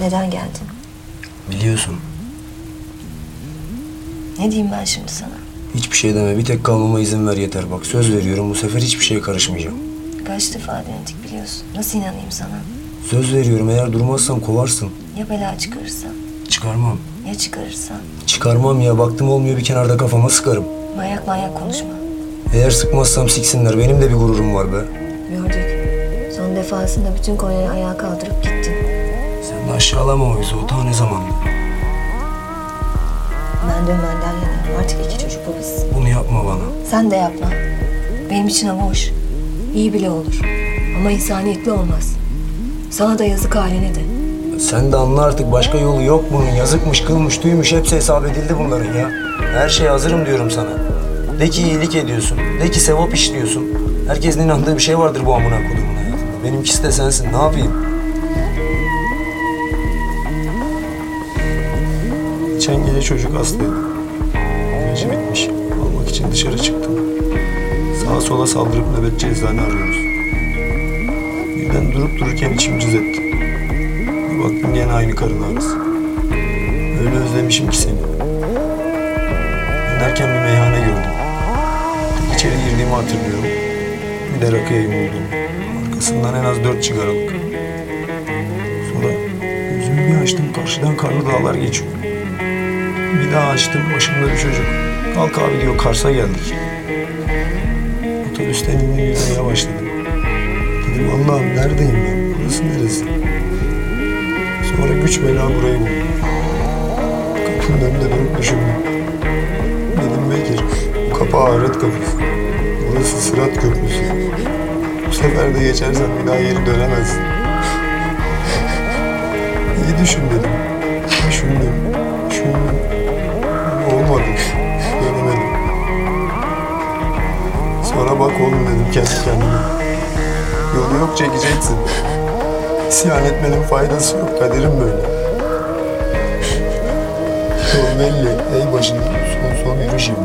Neden geldin? Biliyorsun. Ne diyeyim ben şimdi sana? Hiçbir şey deme. Bir tek kalmama izin ver yeter. Bak söz veriyorum bu sefer hiçbir şeye karışmayacağım. Kaç defa denedik biliyorsun. Nasıl inanayım sana? Söz veriyorum eğer durmazsan kovarsın. Ya bela çıkarırsa? Çıkarmam. Ya çıkarırsa? Çıkarmam ya. Baktım olmuyor bir kenarda kafama sıkarım. Manyak manyak konuşma. Eğer sıkmazsam siksinler. Benim de bir gururum var be. Gördük. Son defasında bütün Konya'yı ayağa kaldırıp gittin. Sen de aşağılama o ta ne zamandı? Ben dönmenden yanayım. Artık iki çocuklu biz. Bunu yapma bana. Sen de yapma. Benim için ama hoş. İyi bile olur. Ama insaniyetli olmaz. Sana da yazık haline de. Sen de anla artık başka yolu yok bunun. Yazıkmış, kılmış, tüymüş hepsi hesap edildi bunların ya. Her şeye hazırım diyorum sana. De ki iyilik ediyorsun. De ki sevap işliyorsun. Herkesin inandığı bir şey vardır bu amına kodumun hayatında. Benimkisi de sensin. Ne yapayım? Geçen gece çocuk hastaydı. İlacı bitmiş. Almak için dışarı çıktım. Sağa sola saldırıp nöbetçi eczane arıyoruz. Birden durup dururken içim cız etti. Bir baktım gene aynı karın ağrısı. Öyle özlemişim ki seni. Dönerken bir meyhane gördüm. İçeri girdiğimi hatırlıyorum. Bir de rakıya yumuldum. Arkasından en az dört çıkaralık. Sonra gözümü bir açtım karşıdan karlı dağlar geçiyor. Bir daha açtım başımda bir çocuk. Kalk abi diyor Kars'a geldik. Otobüsten indim yürümeye başladım. Dedim Allah'ım neredeyim ben? Burası neresi? Sonra güç bela burayı buldum. Kapının önünde durup düşündüm. Dedim Bekir, bu kapı ahiret kapısı. Burası Sırat Köprüsü. Bu sefer de geçersen bir daha geri dönemezsin. İyi düşün dedim. Bak oğlum dedim kendi kendime. Yolu yok çekeceksin. İsyan etmenin faydası yok. Kaderim böyle. Yol belli. Ey başında son son yürü şimdi.